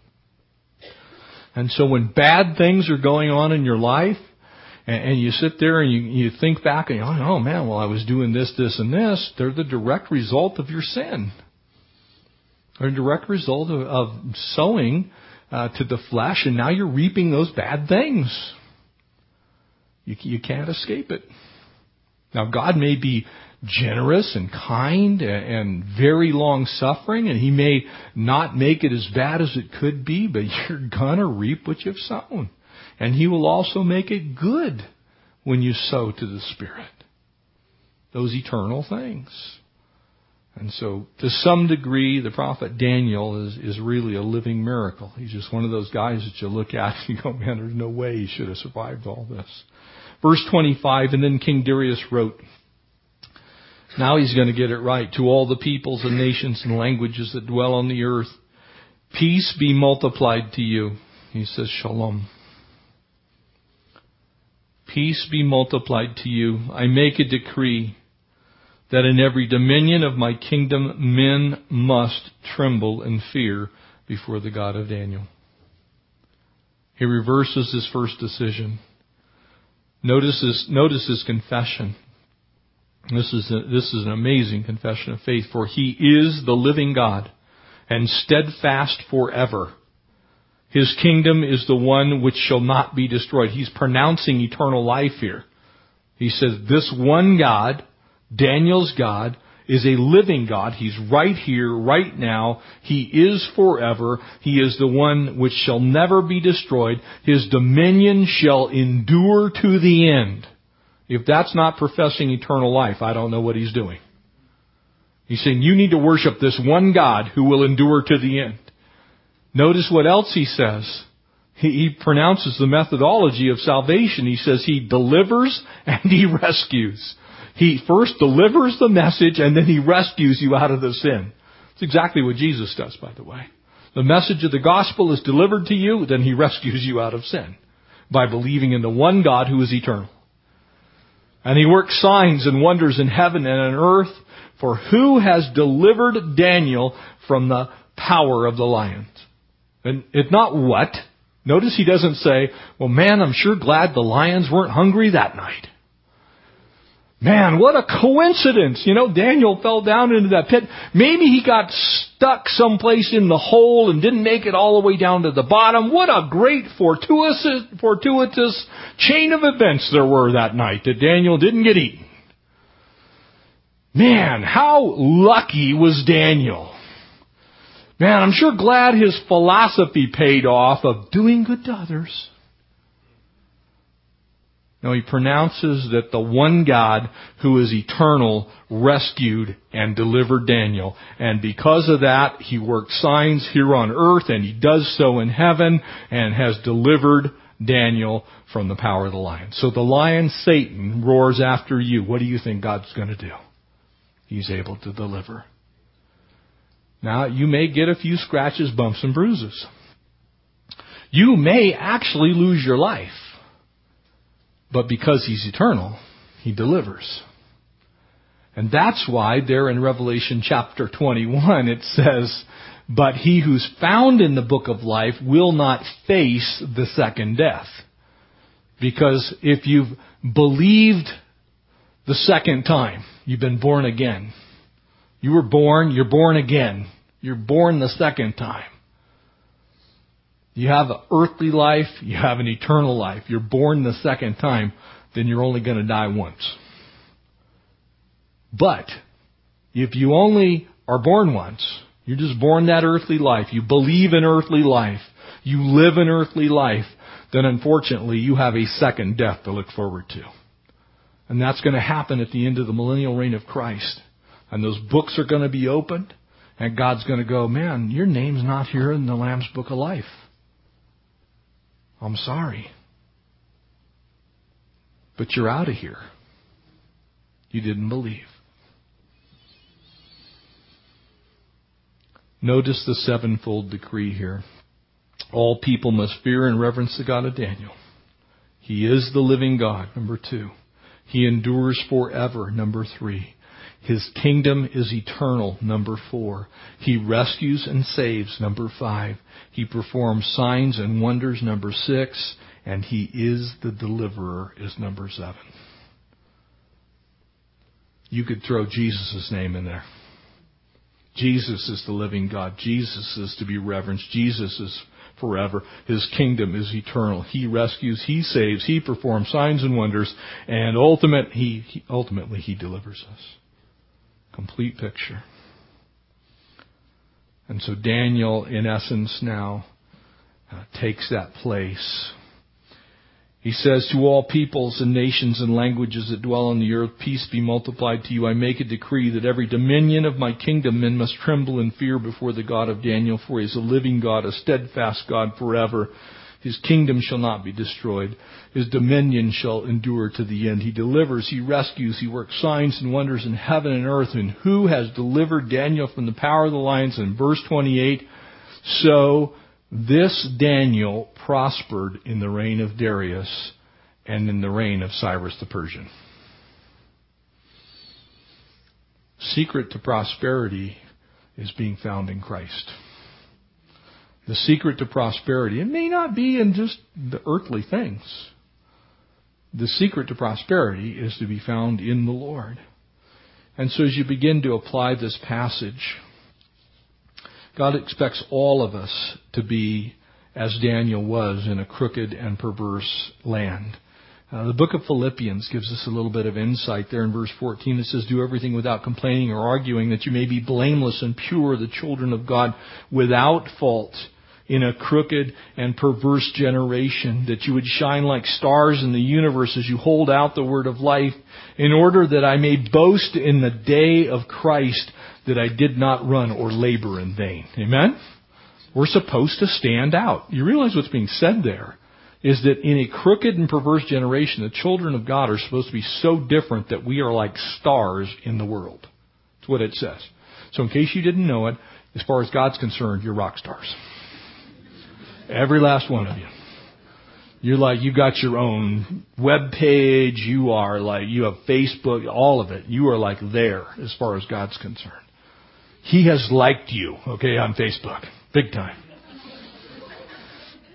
And so when bad things are going on in your life, and, you sit there and you, you think back and you go, oh man, well I was doing this, this, and this, they're the direct result of your sin. They're a direct result of, of sowing uh, to the flesh, and now you're reaping those bad things. You, you can't escape it. Now, God may be generous and kind and very long suffering, and He may not make it as bad as it could be, but you're gonna reap what you've sown. And He will also make it good when you sow to the Spirit. Those eternal things. And so, to some degree, the prophet Daniel is, is really a living miracle. He's just one of those guys that you look at and you go, man, there's no way he should have survived all this. Verse 25, and then King Darius wrote, now he's going to get it right. To all the peoples and nations and languages that dwell on the earth, peace be multiplied to you. He says, shalom. Peace be multiplied to you. I make a decree that in every dominion of my kingdom men must tremble and fear before the God of Daniel. He reverses his first decision. Notice his, notice his confession. This is, a, this is an amazing confession of faith, for he is the living God and steadfast forever. His kingdom is the one which shall not be destroyed. He's pronouncing eternal life here. He says, this one God Daniel's God is a living God. He's right here, right now. He is forever. He is the one which shall never be destroyed. His dominion shall endure to the end. If that's not professing eternal life, I don't know what he's doing. He's saying you need to worship this one God who will endure to the end. Notice what else he says. He, he pronounces the methodology of salvation. He says he delivers and he rescues. He first delivers the message and then he rescues you out of the sin. It's exactly what Jesus does, by the way. The message of the gospel is delivered to you, then he rescues you out of sin by believing in the one God who is eternal. And he works signs and wonders in heaven and on earth for who has delivered Daniel from the power of the lions. And if not what. Notice he doesn't say, well man, I'm sure glad the lions weren't hungry that night. Man, what a coincidence. You know, Daniel fell down into that pit. Maybe he got stuck someplace in the hole and didn't make it all the way down to the bottom. What a great fortuitous, fortuitous chain of events there were that night that Daniel didn't get eaten. Man, how lucky was Daniel. Man, I'm sure glad his philosophy paid off of doing good to others. No, he pronounces that the one God who is eternal rescued and delivered Daniel. And because of that, he worked signs here on earth and he does so in heaven and has delivered Daniel from the power of the lion. So the lion, Satan, roars after you. What do you think God's going to do? He's able to deliver. Now, you may get a few scratches, bumps, and bruises. You may actually lose your life. But because He's eternal, He delivers. And that's why there in Revelation chapter 21 it says, but he who's found in the book of life will not face the second death. Because if you've believed the second time, you've been born again. You were born, you're born again. You're born the second time. You have an earthly life, you have an eternal life. You're born the second time, then you're only going to die once. But, if you only are born once, you're just born that earthly life, you believe in earthly life, you live an earthly life, then unfortunately you have a second death to look forward to. And that's going to happen at the end of the millennial reign of Christ. And those books are going to be opened, and God's going to go, man, your name's not here in the Lamb's Book of Life. I'm sorry. But you're out of here. You didn't believe. Notice the sevenfold decree here. All people must fear and reverence the God of Daniel. He is the living God, number two. He endures forever, number three. His kingdom is eternal, number four. He rescues and saves, number five. He performs signs and wonders, number six. And he is the deliverer, is number seven. You could throw Jesus' name in there. Jesus is the living God. Jesus is to be reverenced. Jesus is forever. His kingdom is eternal. He rescues, He saves, He performs signs and wonders, and ultimate, he, he, ultimately He delivers us. Complete picture. And so Daniel, in essence, now uh, takes that place. He says, To all peoples and nations and languages that dwell on the earth, peace be multiplied to you. I make a decree that every dominion of my kingdom men must tremble in fear before the God of Daniel, for he is a living God, a steadfast God forever. His kingdom shall not be destroyed. His dominion shall endure to the end. He delivers, he rescues, he works signs and wonders in heaven and earth. And who has delivered Daniel from the power of the lions? In verse 28, so this Daniel prospered in the reign of Darius and in the reign of Cyrus the Persian. Secret to prosperity is being found in Christ. The secret to prosperity, it may not be in just the earthly things. The secret to prosperity is to be found in the Lord. And so as you begin to apply this passage, God expects all of us to be as Daniel was in a crooked and perverse land. Uh, the book of Philippians gives us a little bit of insight there in verse 14. It says, Do everything without complaining or arguing, that you may be blameless and pure, the children of God, without fault in a crooked and perverse generation, that you would shine like stars in the universe as you hold out the word of life, in order that I may boast in the day of Christ that I did not run or labor in vain. Amen? We're supposed to stand out. You realize what's being said there is that in a crooked and perverse generation, the children of God are supposed to be so different that we are like stars in the world. That's what it says. So in case you didn't know it, as far as God's concerned, you're rock stars. Every last one of you. You're like, you got your own web page, you are like, you have Facebook, all of it. You are like there as far as God's concerned. He has liked you, okay, on Facebook. Big time.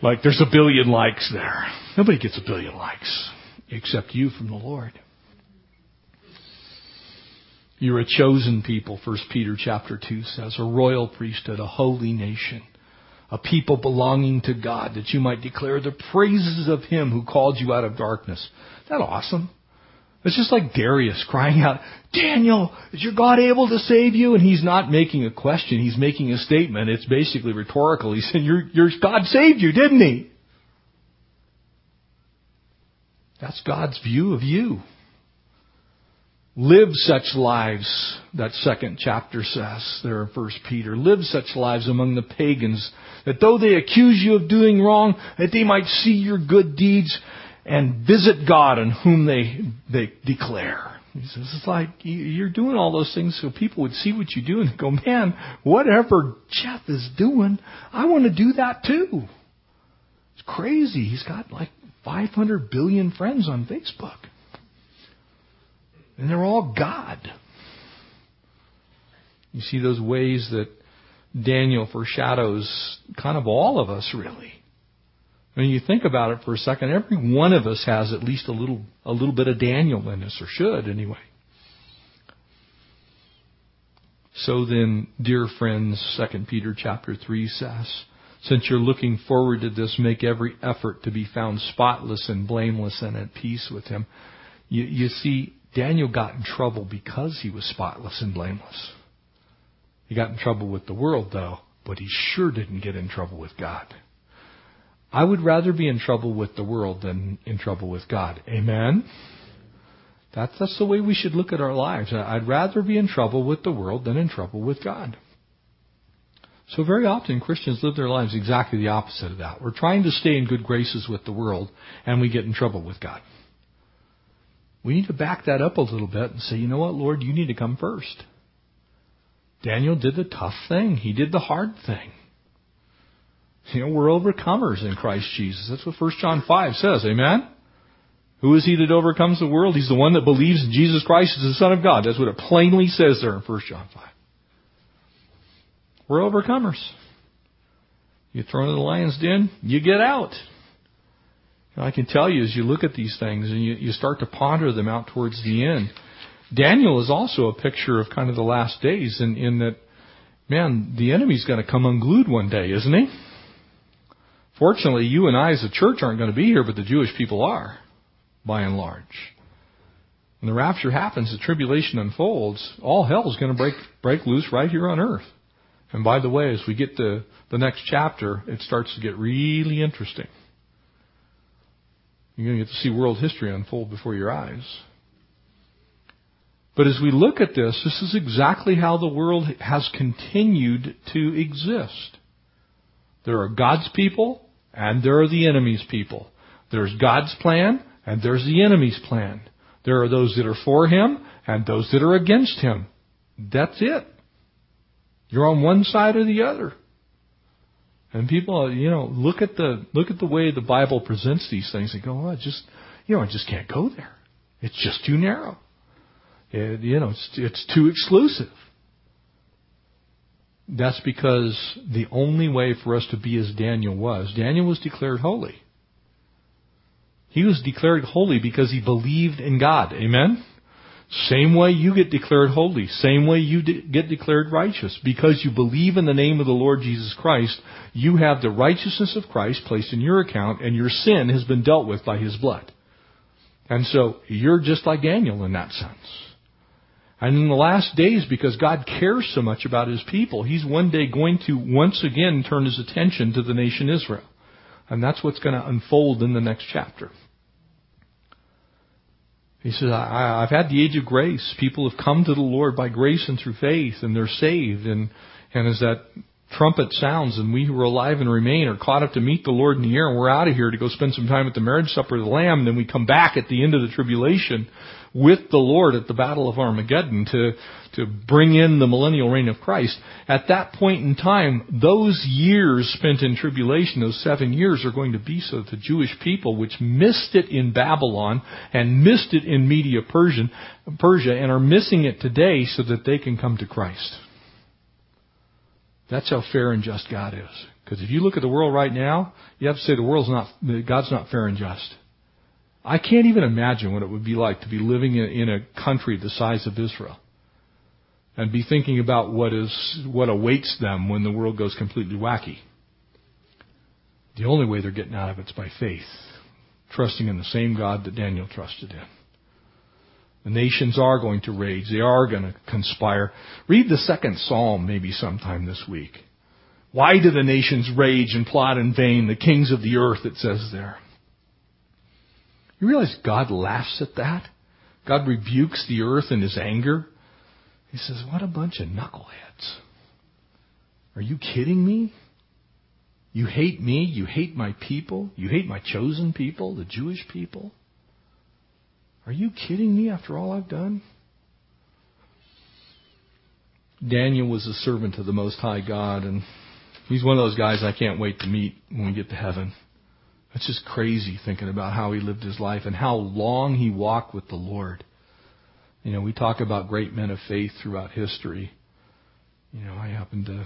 Like there's a billion likes there. Nobody gets a billion likes except you from the Lord. You're a chosen people, 1 Peter chapter 2 says, a royal priesthood, a holy nation a people belonging to God, that you might declare the praises of Him who called you out of darkness. Isn't that awesome? It's just like Darius crying out, Daniel, is your God able to save you? And he's not making a question, he's making a statement. It's basically rhetorical. He said, your, your God saved you, didn't he? That's God's view of you live such lives, that second chapter says there in First Peter. Live such lives among the pagans that though they accuse you of doing wrong, that they might see your good deeds and visit God on whom they, they declare. He says, it's like you're doing all those things so people would see what you do and go, man, whatever Jeff is doing, I want to do that too. It's crazy. He's got like 500 billion friends on Facebook. And they're all God. You see those ways that Daniel foreshadows kind of all of us, really. Mean, you think about it for a second. Every one of us has at least a little, a little bit of Daniel in us, or should anyway. So then, dear friends, Second Peter chapter three says, since you're looking forward to this, make every effort to be found spotless and blameless and at peace with Him. You, you see, Daniel got in trouble because he was spotless and blameless. He got in trouble with the world, though, but he sure didn't get in trouble with God. I would rather be in trouble with the world than in trouble with God. Amen? That's, that's the way we should look at our lives. I'd rather be in trouble with the world than in trouble with God. So very often Christians live their lives exactly the opposite of that. We're trying to stay in good graces with the world and we get in trouble with God. We need to back that up a little bit and say, you know what, Lord, you need to come first. Daniel did the tough thing. He did the hard thing. You know, we're overcomers in Christ Jesus. That's what 1 John 5 says. Amen? Who is he that overcomes the world? He's the one that believes in Jesus Christ as the Son of God. That's what it plainly says there in 1 John 5. We're overcomers. You throw in the lion's den, you get out. I can tell you as you look at these things and you, you start to ponder them out towards the end. Daniel is also a picture of kind of the last days in, in that, man, the enemy's going to come unglued one day, isn't he? Fortunately, you and I as a church aren't going to be here, but the Jewish people are, by and large. When the rapture happens, the tribulation unfolds, all hell is going to break, break loose right here on earth. And by the way, as we get to the next chapter, it starts to get really interesting. You're going to get to see world history unfold before your eyes. But as we look at this, this is exactly how the world has continued to exist. There are God's people and there are the enemy's people. There's God's plan and there's the enemy's plan. There are those that are for him and those that are against him. That's it. You're on one side or the other. And people, you know, look at the look at the way the Bible presents these things and go, oh, I just, you know, I just can't go there. It's just too narrow. It, you know, it's, it's too exclusive. That's because the only way for us to be as Daniel was, Daniel was declared holy. He was declared holy because he believed in God. Amen? Same way you get declared holy. Same way you de- get declared righteous. Because you believe in the name of the Lord Jesus Christ, you have the righteousness of Christ placed in your account and your sin has been dealt with by His blood. And so you're just like Daniel in that sense. And in the last days, because God cares so much about His people, He's one day going to once again turn His attention to the nation Israel. And that's what's going to unfold in the next chapter. He says, I, have had the age of grace. People have come to the Lord by grace and through faith, and they're saved. And, and as that trumpet sounds, and we who are alive and remain are caught up to meet the Lord in the air, and we're out of here to go spend some time at the marriage supper of the Lamb, then we come back at the end of the tribulation with the Lord at the Battle of Armageddon to, to bring in the millennial reign of Christ. At that point in time, those years spent in tribulation, those seven years, are going to be so that the Jewish people, which missed it in Babylon and missed it in Media Persian, Persia and are missing it today so that they can come to Christ. That's how fair and just God is. Because if you look at the world right now, you have to say the world's not, God's not fair and just. I can't even imagine what it would be like to be living in, a country the size of Israel and be thinking about what is what awaits them when the world goes completely wacky. The only way they're getting out of it is by faith, trusting in the same God that Daniel trusted in. The nations are going to rage. They are going to conspire. Read the second psalm maybe sometime this week. Why do the nations rage and plot in vain? The kings of the earth, it says there. You realize God laughs at that? God rebukes the earth in his anger. He says, What a bunch of knuckleheads. Are you kidding me? You hate me. You hate my people. You hate my chosen people, the Jewish people. Are you kidding me after all I've done? Daniel was a servant of the Most High God, and he's one of those guys I can't wait to meet when we get to heaven. It's just crazy thinking about how he lived his life and how long he walked with the Lord. You know, we talk about great men of faith throughout history. You know, I happen to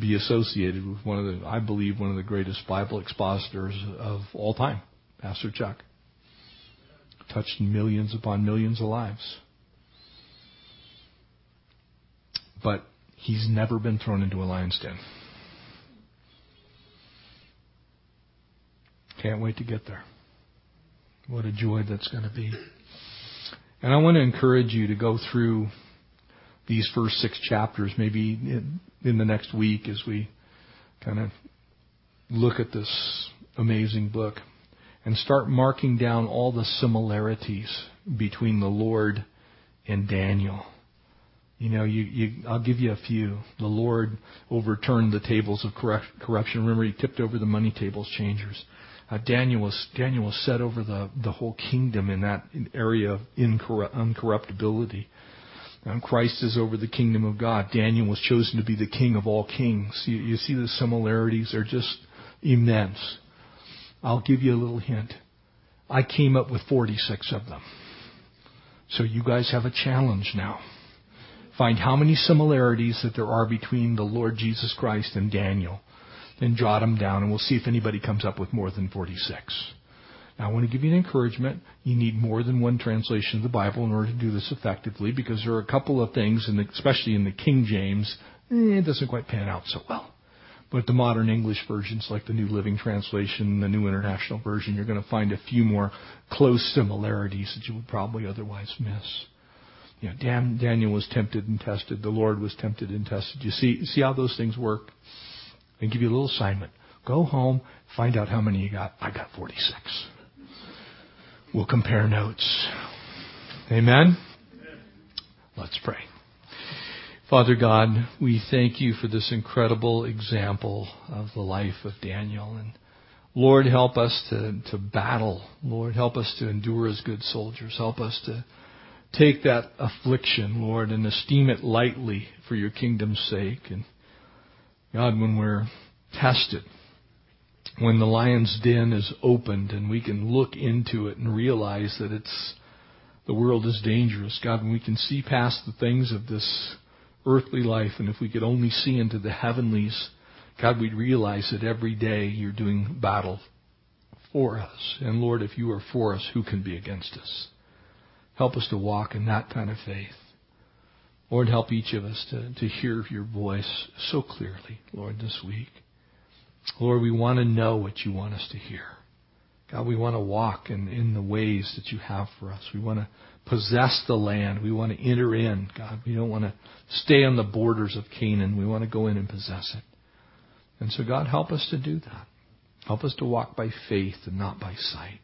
be associated with one of the, I believe, one of the greatest Bible expositors of all time, Pastor Chuck. Touched millions upon millions of lives. But he's never been thrown into a lion's den. Can't wait to get there. What a joy that's going to be. And I want to encourage you to go through these first six chapters, maybe in, in the next week as we kind of look at this amazing book and start marking down all the similarities between the Lord and Daniel. You know, you, you, I'll give you a few. The Lord overturned the tables of corruption. Remember, He tipped over the money tables changers. Uh, Daniel was Daniel was set over the the whole kingdom in that area of incorrupt, uncorruptibility. Christ is over the kingdom of God. Daniel was chosen to be the king of all kings. You, you see the similarities; they're just immense. I'll give you a little hint. I came up with 46 of them. So you guys have a challenge now. Find how many similarities that there are between the Lord Jesus Christ and Daniel then jot them down, and we'll see if anybody comes up with more than 46. Now, I want to give you an encouragement. You need more than one translation of the Bible in order to do this effectively because there are a couple of things, and especially in the King James, eh, it doesn't quite pan out so well. But the modern English versions, like the New Living Translation, the New International Version, you're going to find a few more close similarities that you would probably otherwise miss. You know, Dan, Daniel was tempted and tested. The Lord was tempted and tested. You see, see how those things work? and give you a little assignment. Go home, find out how many you got. I got 46. We'll compare notes. Amen? Let's pray. Father God, we thank you for this incredible example of the life of Daniel. And Lord, help us to, to battle. Lord, help us to endure as good soldiers. Help us to take that affliction, Lord, and esteem it lightly for your kingdom's sake. And God, when we're tested, when the lion's den is opened and we can look into it and realize that it's the world is dangerous, God, when we can see past the things of this earthly life, and if we could only see into the heavenlies, God, we'd realize that every day you're doing battle for us. And Lord, if you are for us, who can be against us? Help us to walk in that kind of faith. Lord, help each of us to, to hear your voice so clearly, Lord, this week. Lord, we want to know what you want us to hear. God, we want to walk in, in the ways that you have for us. We want to possess the land. We want to enter in, God. We don't want to stay on the borders of Canaan. We want to go in and possess it. And so, God, help us to do that. Help us to walk by faith and not by sight.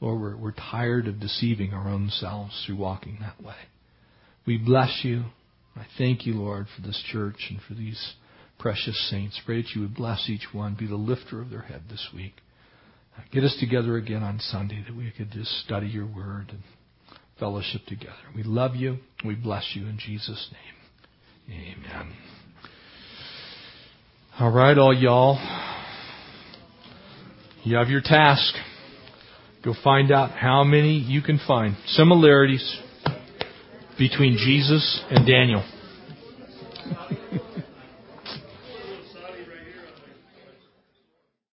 Lord, we're, we're tired of deceiving our own selves through walking that way. We bless you. I thank you, Lord, for this church and for these precious saints. Pray that you would bless each one, be the lifter of their head this week. Get us together again on Sunday that we could just study your word and fellowship together. We love you. We bless you in Jesus' name. Amen. All right, all y'all. You have your task. Go find out how many you can find. Similarities between Jesus and Daniel.